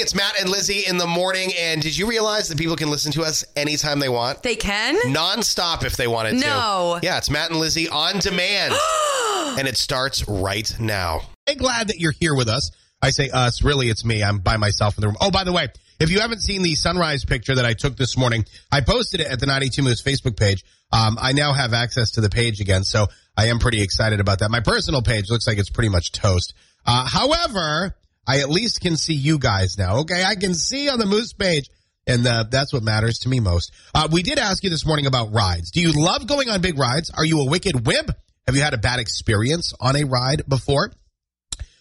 It's Matt and Lizzie in the morning. And did you realize that people can listen to us anytime they want? They can? Non-stop if they wanted to. No. Yeah, it's Matt and Lizzie on demand. and it starts right now. I'm glad that you're here with us. I say us, really it's me. I'm by myself in the room. Oh, by the way, if you haven't seen the sunrise picture that I took this morning, I posted it at the 92 Moose Facebook page. Um, I now have access to the page again, so I am pretty excited about that. My personal page looks like it's pretty much toast. Uh, however, I at least can see you guys now. Okay, I can see on the Moose page, and uh, that's what matters to me most. Uh, we did ask you this morning about rides. Do you love going on big rides? Are you a wicked wimp? Have you had a bad experience on a ride before?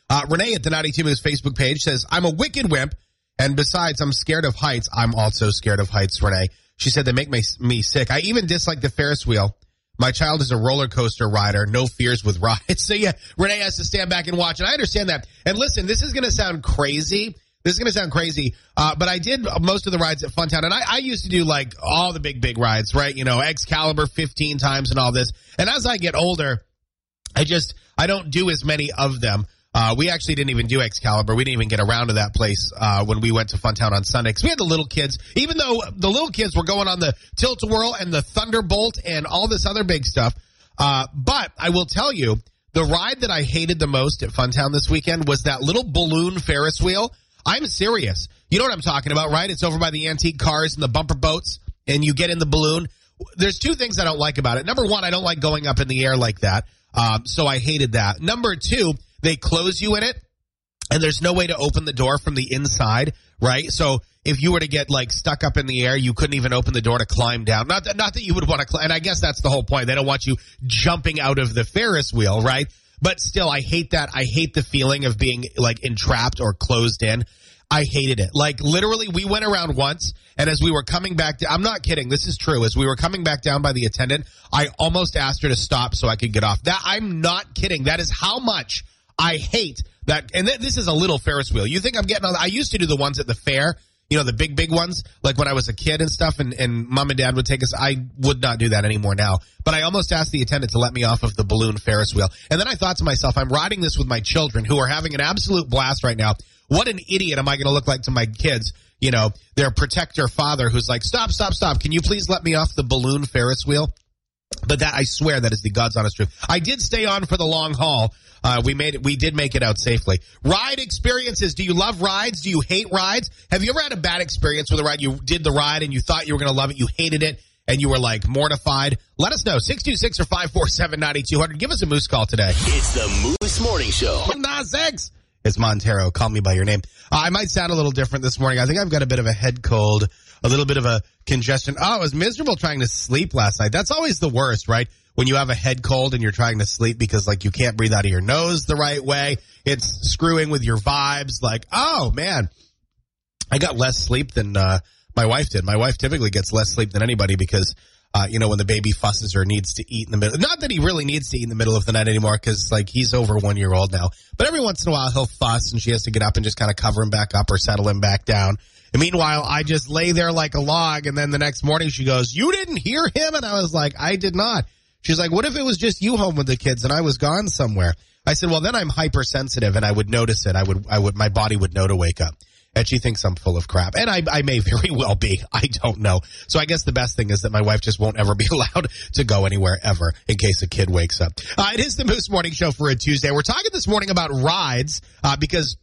Uh, Renee at the 92 Moose Facebook page says, I'm a wicked wimp. And besides, I'm scared of heights. I'm also scared of heights, Renee. She said they make me, me sick. I even dislike the Ferris wheel. My child is a roller coaster rider. No fears with rides. So yeah, Renee has to stand back and watch. And I understand that. And listen, this is going to sound crazy. This is going to sound crazy, uh, but I did most of the rides at Funtown, and I, I used to do like all the big, big rides, right? You know, Excalibur 15 times and all this. And as I get older, I just I don't do as many of them. Uh, we actually didn't even do Excalibur. We didn't even get around to that place uh, when we went to Funtown on Sunday because we had the little kids. Even though the little kids were going on the Tilt a Whirl and the Thunderbolt and all this other big stuff. Uh, but I will tell you, the ride that I hated the most at Funtown this weekend was that little balloon Ferris wheel. I'm serious. You know what I'm talking about, right? It's over by the antique cars and the bumper boats, and you get in the balloon. There's two things I don't like about it. Number one, I don't like going up in the air like that. Um, so I hated that. Number two, they close you in it and there's no way to open the door from the inside, right? So if you were to get like stuck up in the air, you couldn't even open the door to climb down. Not that, not that you would want to climb. And I guess that's the whole point. They don't want you jumping out of the Ferris wheel, right? But still, I hate that. I hate the feeling of being like entrapped or closed in. I hated it. Like literally, we went around once, and as we were coming back, to, I'm not kidding. This is true. As we were coming back down by the attendant, I almost asked her to stop so I could get off. That I'm not kidding. That is how much I hate that. And th- this is a little Ferris wheel. You think I'm getting? I used to do the ones at the fair. You know, the big, big ones, like when I was a kid and stuff, and, and mom and dad would take us. I would not do that anymore now. But I almost asked the attendant to let me off of the balloon Ferris wheel. And then I thought to myself, I'm riding this with my children who are having an absolute blast right now. What an idiot am I going to look like to my kids? You know, their protector father who's like, stop, stop, stop. Can you please let me off the balloon Ferris wheel? But that I swear that is the God's honest truth. I did stay on for the long haul. Uh, we made it. We did make it out safely. Ride experiences. Do you love rides? Do you hate rides? Have you ever had a bad experience with a ride? You did the ride and you thought you were going to love it. You hated it and you were like mortified. Let us know. 626 or 547 9200. Give us a moose call today. It's the Moose Morning Show. Nas X. It's Montero. Call me by your name. Uh, I might sound a little different this morning. I think I've got a bit of a head cold, a little bit of a congestion. Oh, I was miserable trying to sleep last night. That's always the worst, right? When you have a head cold and you're trying to sleep because like you can't breathe out of your nose the right way. It's screwing with your vibes. Like, oh man, I got less sleep than, uh, my wife did. My wife typically gets less sleep than anybody because uh, you know, when the baby fusses or needs to eat in the middle. Not that he really needs to eat in the middle of the night anymore because, like, he's over one year old now. But every once in a while, he'll fuss and she has to get up and just kind of cover him back up or settle him back down. And meanwhile, I just lay there like a log. And then the next morning, she goes, You didn't hear him? And I was like, I did not. She's like, What if it was just you home with the kids and I was gone somewhere? I said, Well, then I'm hypersensitive and I would notice it. I would, I would, my body would know to wake up and she thinks I'm full of crap. And I, I may very well be. I don't know. So I guess the best thing is that my wife just won't ever be allowed to go anywhere ever in case a kid wakes up. Uh, it is the Moose Morning Show for a Tuesday. We're talking this morning about rides uh, because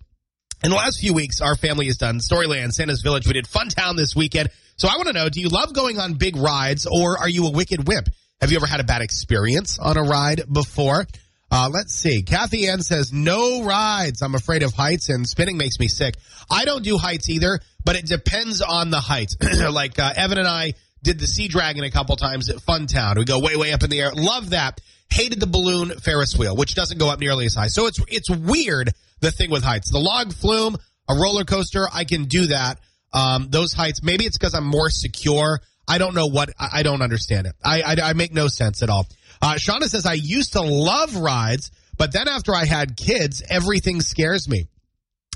in the last few weeks, our family has done Storyland, Santa's Village. We did Funtown this weekend. So I want to know, do you love going on big rides or are you a wicked wimp? Have you ever had a bad experience on a ride before? Uh, let's see. Kathy Ann says, no rides. I'm afraid of heights and spinning makes me sick. I don't do heights either, but it depends on the heights. like uh, Evan and I did the Sea Dragon a couple times at Funtown. We go way, way up in the air. Love that. Hated the balloon Ferris wheel, which doesn't go up nearly as high. So it's it's weird the thing with heights. The log flume, a roller coaster, I can do that. Um, those heights, maybe it's because I'm more secure. I don't know what. I, I don't understand it. I, I I make no sense at all. Uh, Shauna says, I used to love rides, but then after I had kids, everything scares me.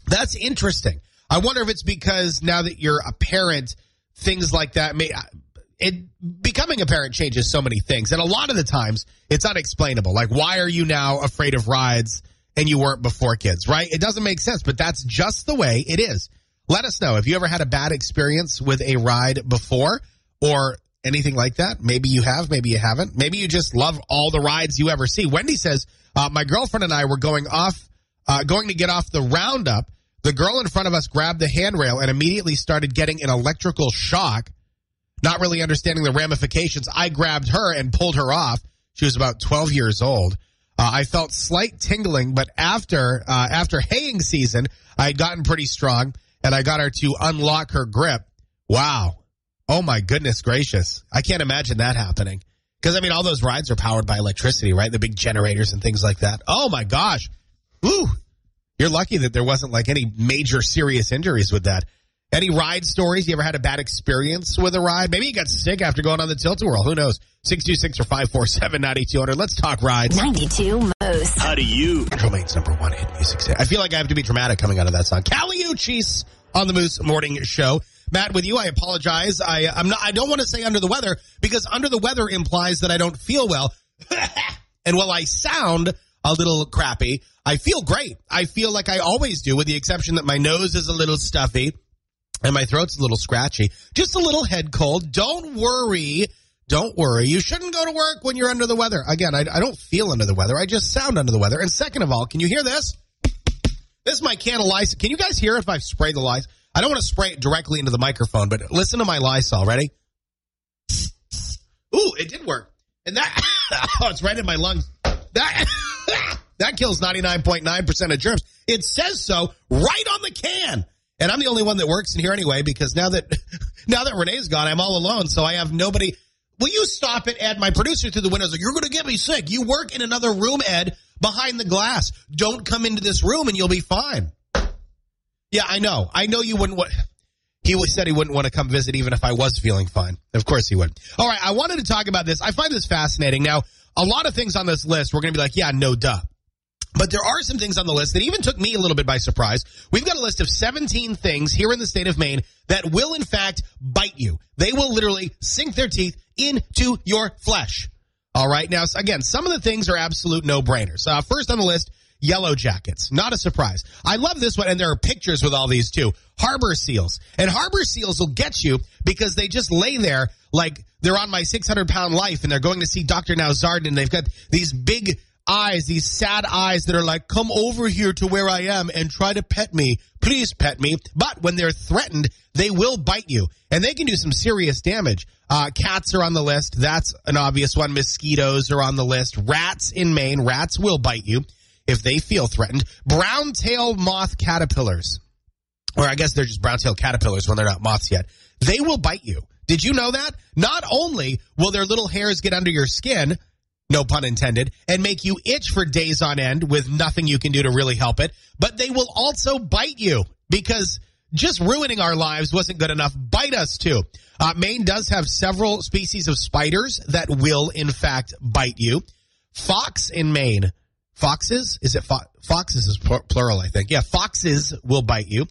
That's interesting. I wonder if it's because now that you're a parent, things like that may. It becoming a parent changes so many things, and a lot of the times it's unexplainable. Like, why are you now afraid of rides and you weren't before kids? Right? It doesn't make sense, but that's just the way it is. Let us know. if you ever had a bad experience with a ride before or anything like that? Maybe you have, maybe you haven't. Maybe you just love all the rides you ever see. Wendy says, uh, my girlfriend and I were going off, uh, going to get off the roundup. The girl in front of us grabbed the handrail and immediately started getting an electrical shock. Not really understanding the ramifications, I grabbed her and pulled her off. She was about 12 years old. Uh, I felt slight tingling, but after uh, after haying season, I had gotten pretty strong, and I got her to unlock her grip. Wow! Oh my goodness gracious! I can't imagine that happening. Because I mean, all those rides are powered by electricity, right? The big generators and things like that. Oh my gosh! Woo! You're lucky that there wasn't like any major serious injuries with that. Any ride stories? You ever had a bad experience with a ride? Maybe you got sick after going on the tilt a whirl. Who knows? 626 or 547 9200. Let's talk rides. 92 Moose. How do you Domain's number one hit music. I feel like I have to be dramatic coming out of that song. Kali Uchis on the Moose Morning Show. Matt, with you, I apologize. I I'm not. I don't want to say under the weather because under the weather implies that I don't feel well. and while I sound a little crappy, I feel great. I feel like I always do, with the exception that my nose is a little stuffy and my throat's a little scratchy. Just a little head cold. Don't worry. Don't worry. You shouldn't go to work when you're under the weather. Again, I, I don't feel under the weather. I just sound under the weather. And second of all, can you hear this? This is my can of Lysol. Can you guys hear if I spray the Lysol? I don't want to spray it directly into the microphone, but listen to my Lysol. Ready? Ooh, it did work. And that, oh, it's right in my lungs. That, that kills 99.9% of germs. It says so right on the can. And I'm the only one that works in here anyway, because now that, now that Renee's gone, I'm all alone. So I have nobody. Will you stop it, Ed? My producer through the windows, like, you're going to get me sick. You work in another room, Ed, behind the glass. Don't come into this room and you'll be fine. Yeah, I know. I know you wouldn't want. He said he wouldn't want to come visit even if I was feeling fine. Of course he would. All right, I wanted to talk about this. I find this fascinating. Now, a lot of things on this list, we're going to be like, yeah, no duh. But there are some things on the list that even took me a little bit by surprise. We've got a list of 17 things here in the state of Maine that will in fact bite you. They will literally sink their teeth into your flesh. All right. Now, again, some of the things are absolute no brainers. Uh, first on the list, yellow jackets. Not a surprise. I love this one, and there are pictures with all these too. Harbor seals. And harbor seals will get you because they just lay there like they're on my 600 pound life and they're going to see Dr. Now Nowzaradan and they've got these big eyes, these sad eyes that are like, come over here to where I am and try to pet me. Please pet me. But when they're threatened, they will bite you and they can do some serious damage. Uh, cats are on the list. That's an obvious one. Mosquitoes are on the list. Rats in Maine. Rats will bite you if they feel threatened. Brown tail moth caterpillars, or I guess they're just brown tail caterpillars when they're not moths yet. They will bite you. Did you know that? Not only will their little hairs get under your skin, no pun intended, and make you itch for days on end with nothing you can do to really help it, but they will also bite you because just ruining our lives wasn't good enough. Bite us too. Uh, Maine does have several species of spiders that will, in fact, bite you. Fox in Maine. Foxes? Is it fo- foxes is pl- plural, I think. Yeah, foxes will bite you.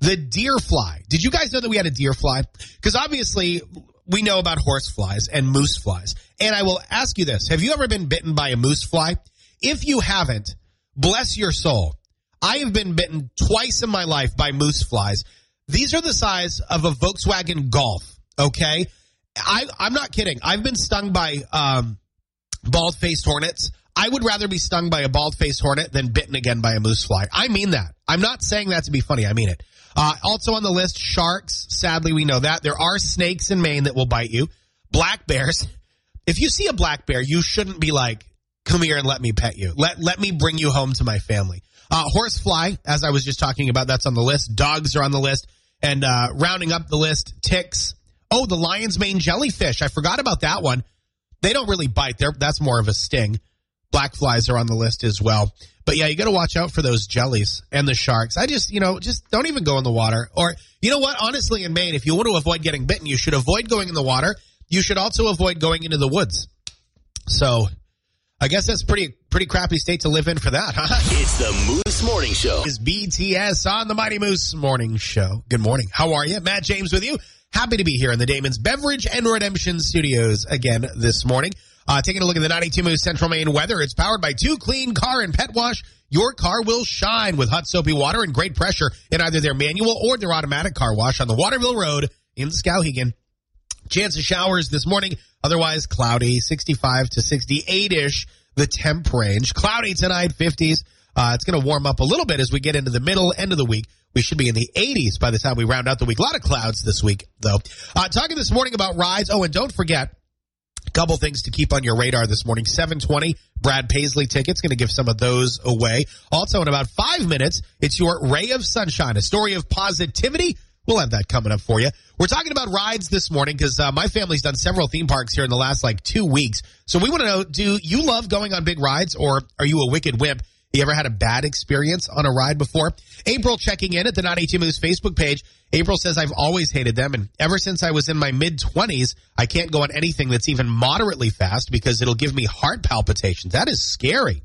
The deer fly. Did you guys know that we had a deer fly? Because obviously we know about horse flies and moose flies. And I will ask you this. Have you ever been bitten by a moose fly? If you haven't, bless your soul. I have been bitten twice in my life by moose flies. These are the size of a Volkswagen Golf. Okay. I, I'm not kidding. I've been stung by, um, bald faced hornets. I would rather be stung by a bald faced hornet than bitten again by a moose fly. I mean that. I'm not saying that to be funny. I mean it. Uh, also on the list, sharks. Sadly, we know that. There are snakes in Maine that will bite you. Black bears. If you see a black bear, you shouldn't be like, come here and let me pet you. Let, let me bring you home to my family. Uh, horsefly, as I was just talking about, that's on the list. Dogs are on the list. And uh, rounding up the list, ticks. Oh, the lion's mane jellyfish. I forgot about that one. They don't really bite. They're, that's more of a sting. Black flies are on the list as well. But yeah, you got to watch out for those jellies and the sharks. I just, you know, just don't even go in the water. Or, you know what? Honestly, in Maine, if you want to avoid getting bitten, you should avoid going in the water. You should also avoid going into the woods. So, I guess that's pretty pretty crappy state to live in for that, huh? It's the Moose Morning Show. Is BTS on the Mighty Moose Morning Show. Good morning. How are you? Matt James with you. Happy to be here in the Damon's Beverage and Redemption Studios again this morning. Uh, taking a look at the 92 Moose Central Maine weather. It's powered by two clean car and pet wash. Your car will shine with hot soapy water and great pressure in either their manual or their automatic car wash on the Waterville Road in Skowhegan. Chance of showers this morning. Otherwise cloudy, 65 to 68 ish. The temp range. Cloudy tonight, 50s. Uh, it's going to warm up a little bit as we get into the middle end of the week. We should be in the 80s by the time we round out the week. A lot of clouds this week, though. Uh, talking this morning about rides. Oh, and don't forget, couple things to keep on your radar this morning. 720 Brad Paisley tickets. Going to give some of those away. Also, in about five minutes, it's your Ray of Sunshine, a story of positivity. We'll have that coming up for you. We're talking about rides this morning because uh, my family's done several theme parks here in the last like two weeks. So we want to know: Do you love going on big rides, or are you a wicked wimp? You ever had a bad experience on a ride before? April checking in at the Not 92 Moose Facebook page. April says, I've always hated them. And ever since I was in my mid 20s, I can't go on anything that's even moderately fast because it'll give me heart palpitations. That is scary.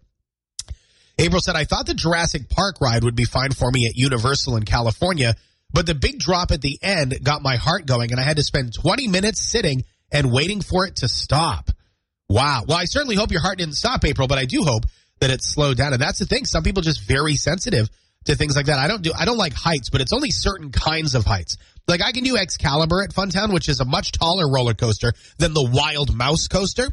April said, I thought the Jurassic Park ride would be fine for me at Universal in California, but the big drop at the end got my heart going and I had to spend 20 minutes sitting and waiting for it to stop. Wow. Well, I certainly hope your heart didn't stop, April, but I do hope that it's slowed down. And that's the thing. Some people just very sensitive to things like that. I don't do, I don't like heights, but it's only certain kinds of heights. Like I can do Excalibur at Funtown, which is a much taller roller coaster than the Wild Mouse coaster.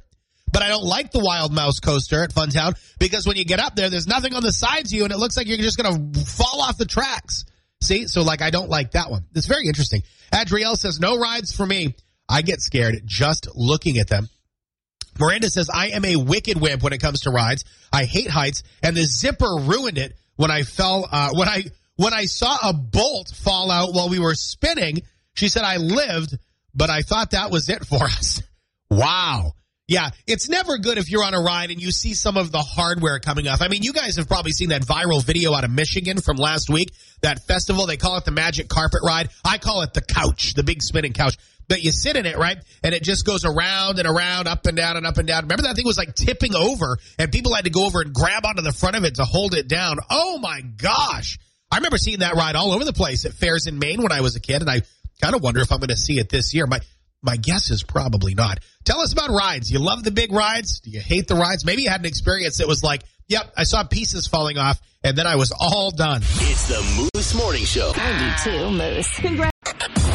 But I don't like the Wild Mouse coaster at Funtown because when you get up there, there's nothing on the sides of you and it looks like you're just to fall off the tracks. See? So like I don't like that one. It's very interesting. Adriel says no rides for me. I get scared just looking at them. Miranda says, I am a wicked wimp when it comes to rides. I hate heights and the zipper ruined it when I fell, uh, when I, when I saw a bolt fall out while we were spinning. She said, I lived, but I thought that was it for us. Wow. Yeah, it's never good if you're on a ride and you see some of the hardware coming off. I mean, you guys have probably seen that viral video out of Michigan from last week, that festival. They call it the magic carpet ride. I call it the couch, the big spinning couch. But you sit in it, right? And it just goes around and around, up and down and up and down. Remember that thing was like tipping over and people had to go over and grab onto the front of it to hold it down. Oh my gosh. I remember seeing that ride all over the place at fairs in Maine when I was a kid. And I kind of wonder if I'm going to see it this year. My, my guess is probably not. Tell us about rides. You love the big rides? Do you hate the rides? Maybe you had an experience that was like, yep, I saw pieces falling off and then I was all done. It's the Moose Morning Show. 92 Moose. Congrats.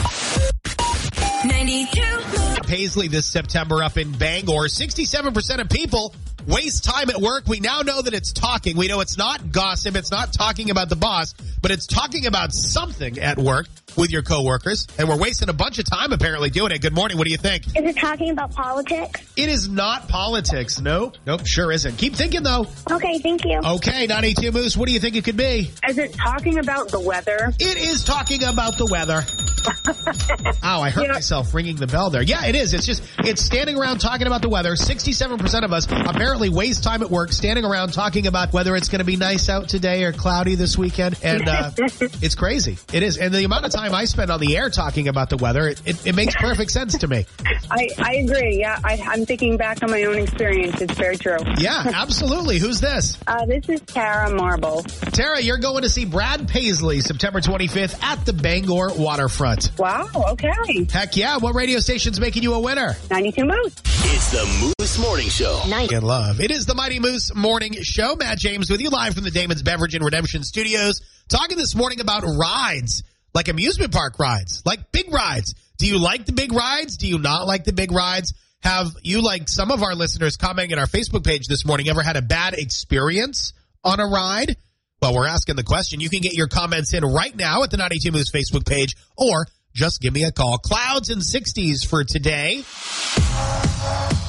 92 Paisley this September up in Bangor. 67% of people waste time at work. We now know that it's talking. We know it's not gossip. It's not talking about the boss, but it's talking about something at work with your coworkers. And we're wasting a bunch of time apparently doing it. Good morning. What do you think? Is it talking about politics? It is not politics. Nope. Nope. Sure isn't. Keep thinking though. Okay, thank you. Okay. 92 Moose. What do you think it could be? Is it talking about the weather? It is talking about the weather. oh, I hurt Yeah. myself ringing the bell there. Yeah, it is. It's just, it's standing around talking about the weather. 67% of us apparently waste time at work standing around talking about whether it's going to be nice out today or cloudy this weekend. And, uh, it's crazy. It is. And the amount of time I spend on the air talking about the weather, it, it, it makes perfect sense to me. I, I agree. Yeah, I, I'm thinking back on my own experience. It's very true. Yeah, absolutely. Who's this? Uh, this is Tara Marble. Tara, you're going to see Brad Paisley September 25th at the Bangor waterfront. Wow. Okay. Heck yeah. What radio station's making you a winner? 92 Moose. It's the Moose Morning Show. in love. It is the Mighty Moose Morning Show. Matt James with you live from the Damon's Beverage and Redemption Studios. Talking this morning about rides, like amusement park rides, like big rides. Do you like the big rides? Do you not like the big rides? Have you, like some of our listeners commenting on our Facebook page this morning, ever had a bad experience on a ride? Well, we're asking the question. You can get your comments in right now at the 92 Moose Facebook page or just give me a call. Clouds and 60s for today.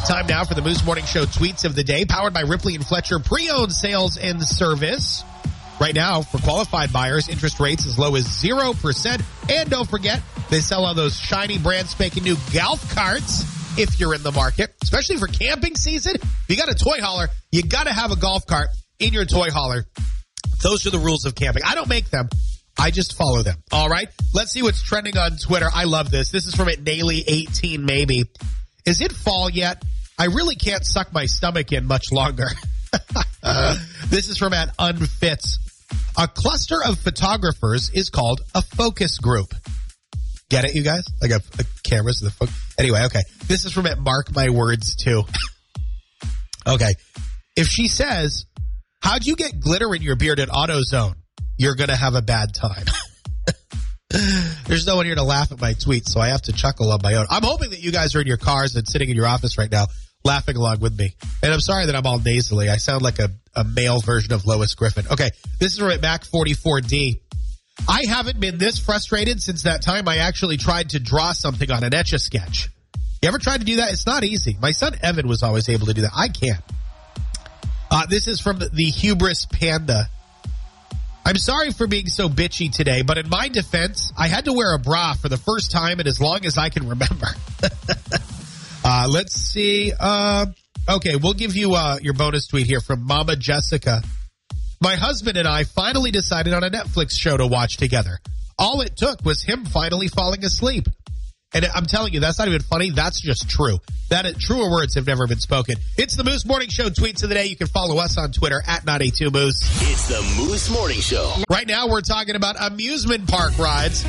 Time now for the Moose Morning Show tweets of the day, powered by Ripley and Fletcher pre-owned sales and service. Right now, for qualified buyers, interest rates as low as 0%. And don't forget, they sell all those shiny brand spanking new golf carts if you're in the market, especially for camping season. If you got a toy hauler, you got to have a golf cart in your toy hauler. Those are the rules of camping. I don't make them. I just follow them. All right. Let's see what's trending on Twitter. I love this. This is from at Daily18 maybe. Is it fall yet? I really can't suck my stomach in much longer. this is from at Unfits. A cluster of photographers is called a focus group. Get it, you guys? Like a, a cameras, the fo- anyway. Okay, this is from at Mark My Words too. Okay. If she says, How'd you get glitter in your beard at AutoZone? You're to have a bad time. There's no one here to laugh at my tweets, so I have to chuckle on my own. I'm hoping that you guys are in your cars and sitting in your office right now laughing along with me. And I'm sorry that I'm all nasally. I sound like a, a male version of Lois Griffin. Okay, this is from Mac 44D. I haven't been this frustrated since that time I actually tried to draw something on an etch a sketch. You ever tried to do that? It's not easy. My son Evan was always able to do that. I can't. Uh, this is from the Hubris Panda. I'm sorry for being so bitchy today, but in my defense, I had to wear a bra for the first time in as long as I can remember. uh, let's see. Uh, okay, we'll give you uh, your bonus tweet here from Mama Jessica. My husband and I finally decided on a Netflix show to watch together. All it took was him finally falling asleep. And I'm telling you, that's not even funny. That's just true. That is, truer words have never been spoken. It's the Moose Morning Show tweets of the day. You can follow us on Twitter at 982 Moose. It's the Moose Morning Show. Right now, we're talking about amusement park rides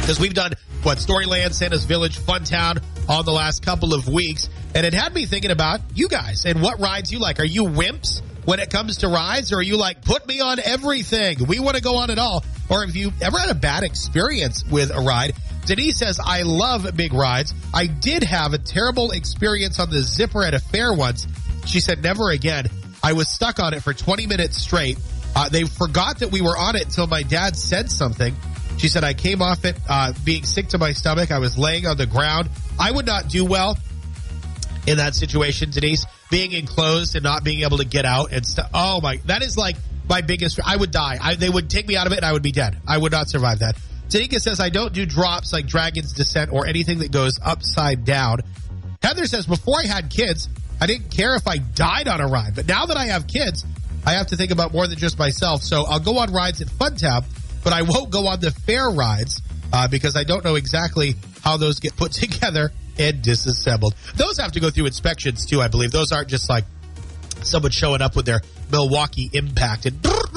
because we've done what Storyland, Santa's Village, Funtown on the last couple of weeks, and it had me thinking about you guys and what rides you like. Are you wimps? When it comes to rides, or are you like, put me on everything? We want to go on it all. Or have you ever had a bad experience with a ride? Denise says, I love big rides. I did have a terrible experience on the zipper at a fair once. She said, never again. I was stuck on it for 20 minutes straight. Uh, they forgot that we were on it until my dad said something. She said, I came off it uh, being sick to my stomach. I was laying on the ground. I would not do well in that situation, Denise. Being enclosed and not being able to get out and stuff. Oh my, that is like my biggest. I would die. I, they would take me out of it and I would be dead. I would not survive that. Tanika says, I don't do drops like Dragon's Descent or anything that goes upside down. Heather says, before I had kids, I didn't care if I died on a ride. But now that I have kids, I have to think about more than just myself. So I'll go on rides at Funtown, but I won't go on the fair rides uh, because I don't know exactly how those get put together and disassembled. Those have to go through inspections too, I believe. Those aren't just like someone showing up with their Milwaukee impact and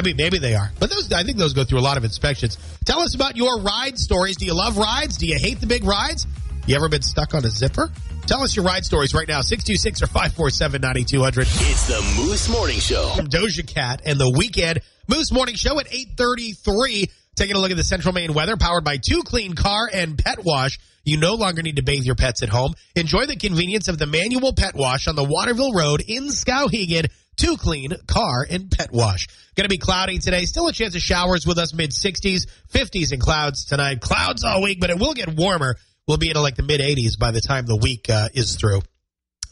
I mean, maybe they are, but those I think those go through a lot of inspections. Tell us about your ride stories. Do you love rides? Do you hate the big rides? You ever been stuck on a zipper? Tell us your ride stories right now, 626 or 547 9200. It's the Moose Morning Show. From Doja Cat and the Weeknd Moose Morning Show at 833. Taking a look at the central Maine weather powered by Two Clean Car and Pet Wash. You no longer need to bathe your pets at home. Enjoy the convenience of the manual pet wash on the Waterville Road in Skowhegan. Two Clean Car and Pet Wash. Going to be cloudy today. Still a chance of showers with us mid 60s, 50s and clouds tonight. Clouds all week, but it will get warmer. We'll be into like the mid 80s by the time the week uh, is through.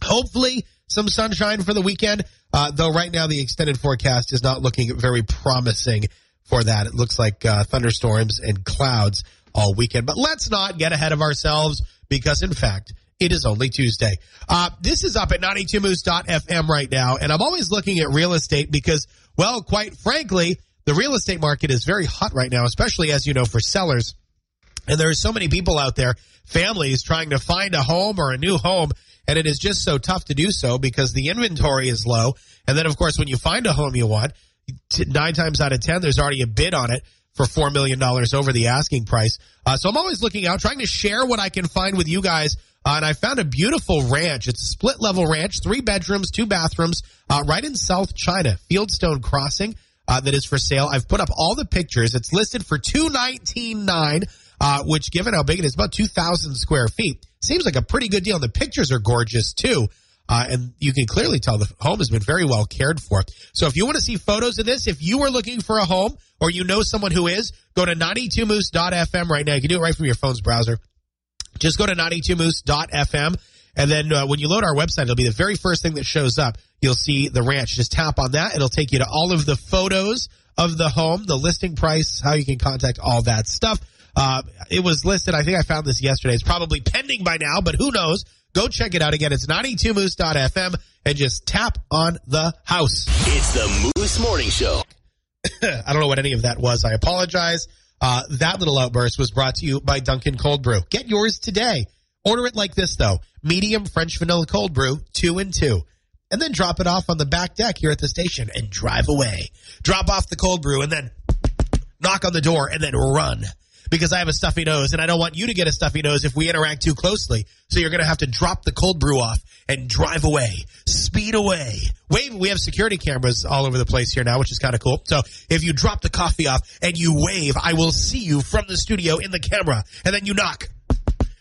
Hopefully, some sunshine for the weekend. Uh, though right now the extended forecast is not looking very promising for that. It looks like uh, thunderstorms and clouds all weekend. But let's not get ahead of ourselves because, in fact, it is only Tuesday. Uh, this is up at 92moose.fm right now, and I'm always looking at real estate because, well, quite frankly, the real estate market is very hot right now, especially as you know for sellers. And there are so many people out there, families trying to find a home or a new home, and it is just so tough to do so because the inventory is low. And then, of course, when you find a home you want, nine times out of ten, there's already a bid on it for $4 million over the asking price. Uh, so I'm always looking out, trying to share what I can find with you guys. Uh, and I found a beautiful ranch. It's a split level ranch, three bedrooms, two bathrooms, uh, right in South China, Fieldstone Crossing, uh, that is for sale. I've put up all the pictures. It's listed for two nineteen nine, uh, which given how big it is, about two thousand square feet, seems like a pretty good deal. The pictures are gorgeous too. Uh, and you can clearly tell the home has been very well cared for. So if you want to see photos of this, if you are looking for a home or you know someone who is, go to 92moose.fm right now. You can do it right from your phone's browser. Just go to 92moose.fm. And then uh, when you load our website, it'll be the very first thing that shows up. You'll see the ranch. Just tap on that. It'll take you to all of the photos of the home, the listing price, how you can contact all that stuff. Uh, it was listed. I think I found this yesterday. It's probably pending by now, but who knows? Go check it out again. It's 92moose.fm and just tap on the house. It's the Moose Morning Show. I don't know what any of that was. I apologize. Uh, that little outburst was brought to you by Dunkin' Cold Brew. Get yours today. Order it like this, though medium French vanilla cold brew, two and two. And then drop it off on the back deck here at the station and drive away. Drop off the cold brew and then knock on the door and then run. Because I have a stuffy nose and I don't want you to get a stuffy nose if we interact too closely. So you're going to have to drop the cold brew off and drive away, speed away. Wave, we have security cameras all over the place here now, which is kind of cool. So if you drop the coffee off and you wave, I will see you from the studio in the camera and then you knock.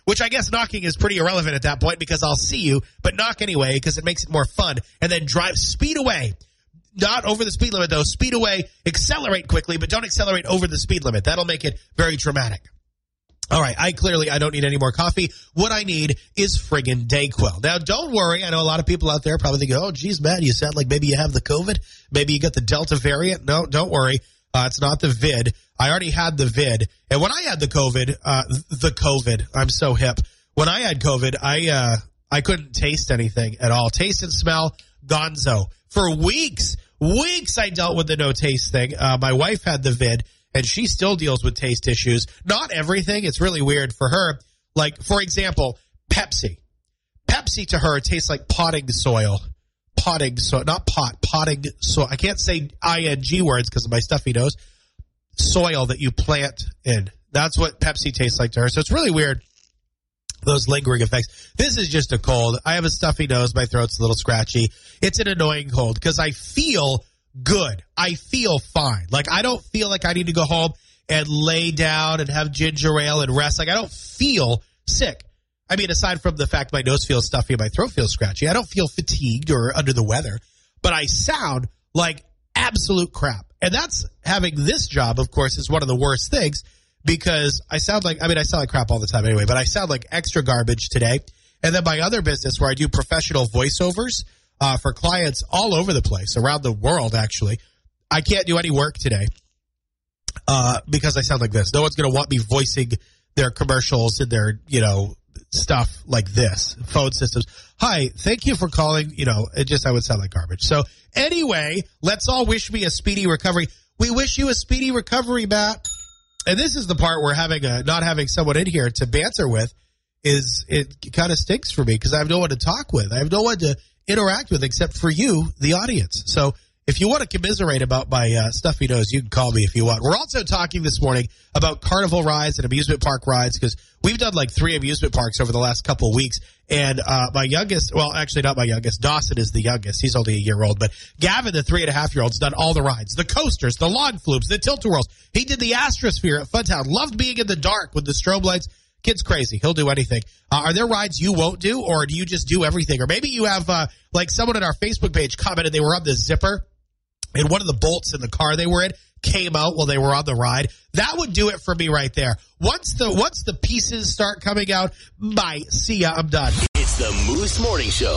Which I guess knocking is pretty irrelevant at that point because I'll see you, but knock anyway because it makes it more fun. And then drive speed away. Not over the speed limit though. Speed away, accelerate quickly, but don't accelerate over the speed limit. That'll make it very dramatic. All right, I clearly I don't need any more coffee. What I need is friggin' Dayquil. Now, don't worry. I know a lot of people out there probably thinking, "Oh, geez, Matt, you sound like maybe you have the COVID. Maybe you got the Delta variant." No, don't worry. Uh, it's not the vid. I already had the vid, and when I had the COVID, uh, the COVID, I'm so hip. When I had COVID, I uh, I couldn't taste anything at all. Taste and smell, gonzo. For weeks, weeks I dealt with the no taste thing. Uh, my wife had the vid and she still deals with taste issues. Not everything. It's really weird for her. Like, for example, Pepsi. Pepsi to her tastes like potting soil. Potting soil, not pot, potting soil. I can't say ing words because of my stuffy nose. Soil that you plant in. That's what Pepsi tastes like to her. So it's really weird. Those lingering effects. This is just a cold. I have a stuffy nose. My throat's a little scratchy. It's an annoying cold because I feel good. I feel fine. Like I don't feel like I need to go home and lay down and have ginger ale and rest. Like I don't feel sick. I mean, aside from the fact my nose feels stuffy and my throat feels scratchy, I don't feel fatigued or under the weather, but I sound like absolute crap. And that's having this job, of course, is one of the worst things because I sound like, I mean, I sound like crap all the time anyway, but I sound like extra garbage today. And then my other business where I do professional voiceovers, uh, for clients all over the place, around the world, actually. I can't do any work today uh, because I sound like this. No one's going to want me voicing their commercials and their, you know, stuff like this. Phone systems. Hi, thank you for calling. You know, it just, I would sound like garbage. So, anyway, let's all wish me a speedy recovery. We wish you a speedy recovery, Matt. And this is the part where having a, not having someone in here to banter with is, it kind of stinks for me because I have no one to talk with. I have no one to interact with except for you, the audience. So if you want to commiserate about my uh, stuffy nose, you can call me if you want. We're also talking this morning about carnival rides and amusement park rides because we've done like three amusement parks over the last couple weeks. And uh, my youngest, well, actually not my youngest, Dawson is the youngest. He's only a year old, but Gavin, the three and a half year old's done all the rides, the coasters, the log flumes, the tilt a whirls. He did the Astrosphere at Funtown. Loved being in the dark with the strobe lights. Kid's crazy. He'll do anything. Uh, are there rides you won't do, or do you just do everything? Or maybe you have, uh, like someone on our Facebook page commented they were on the zipper and one of the bolts in the car they were in came out while they were on the ride. That would do it for me right there. Once the once the pieces start coming out, bye. See ya. I'm done. It's the Moose Morning Show.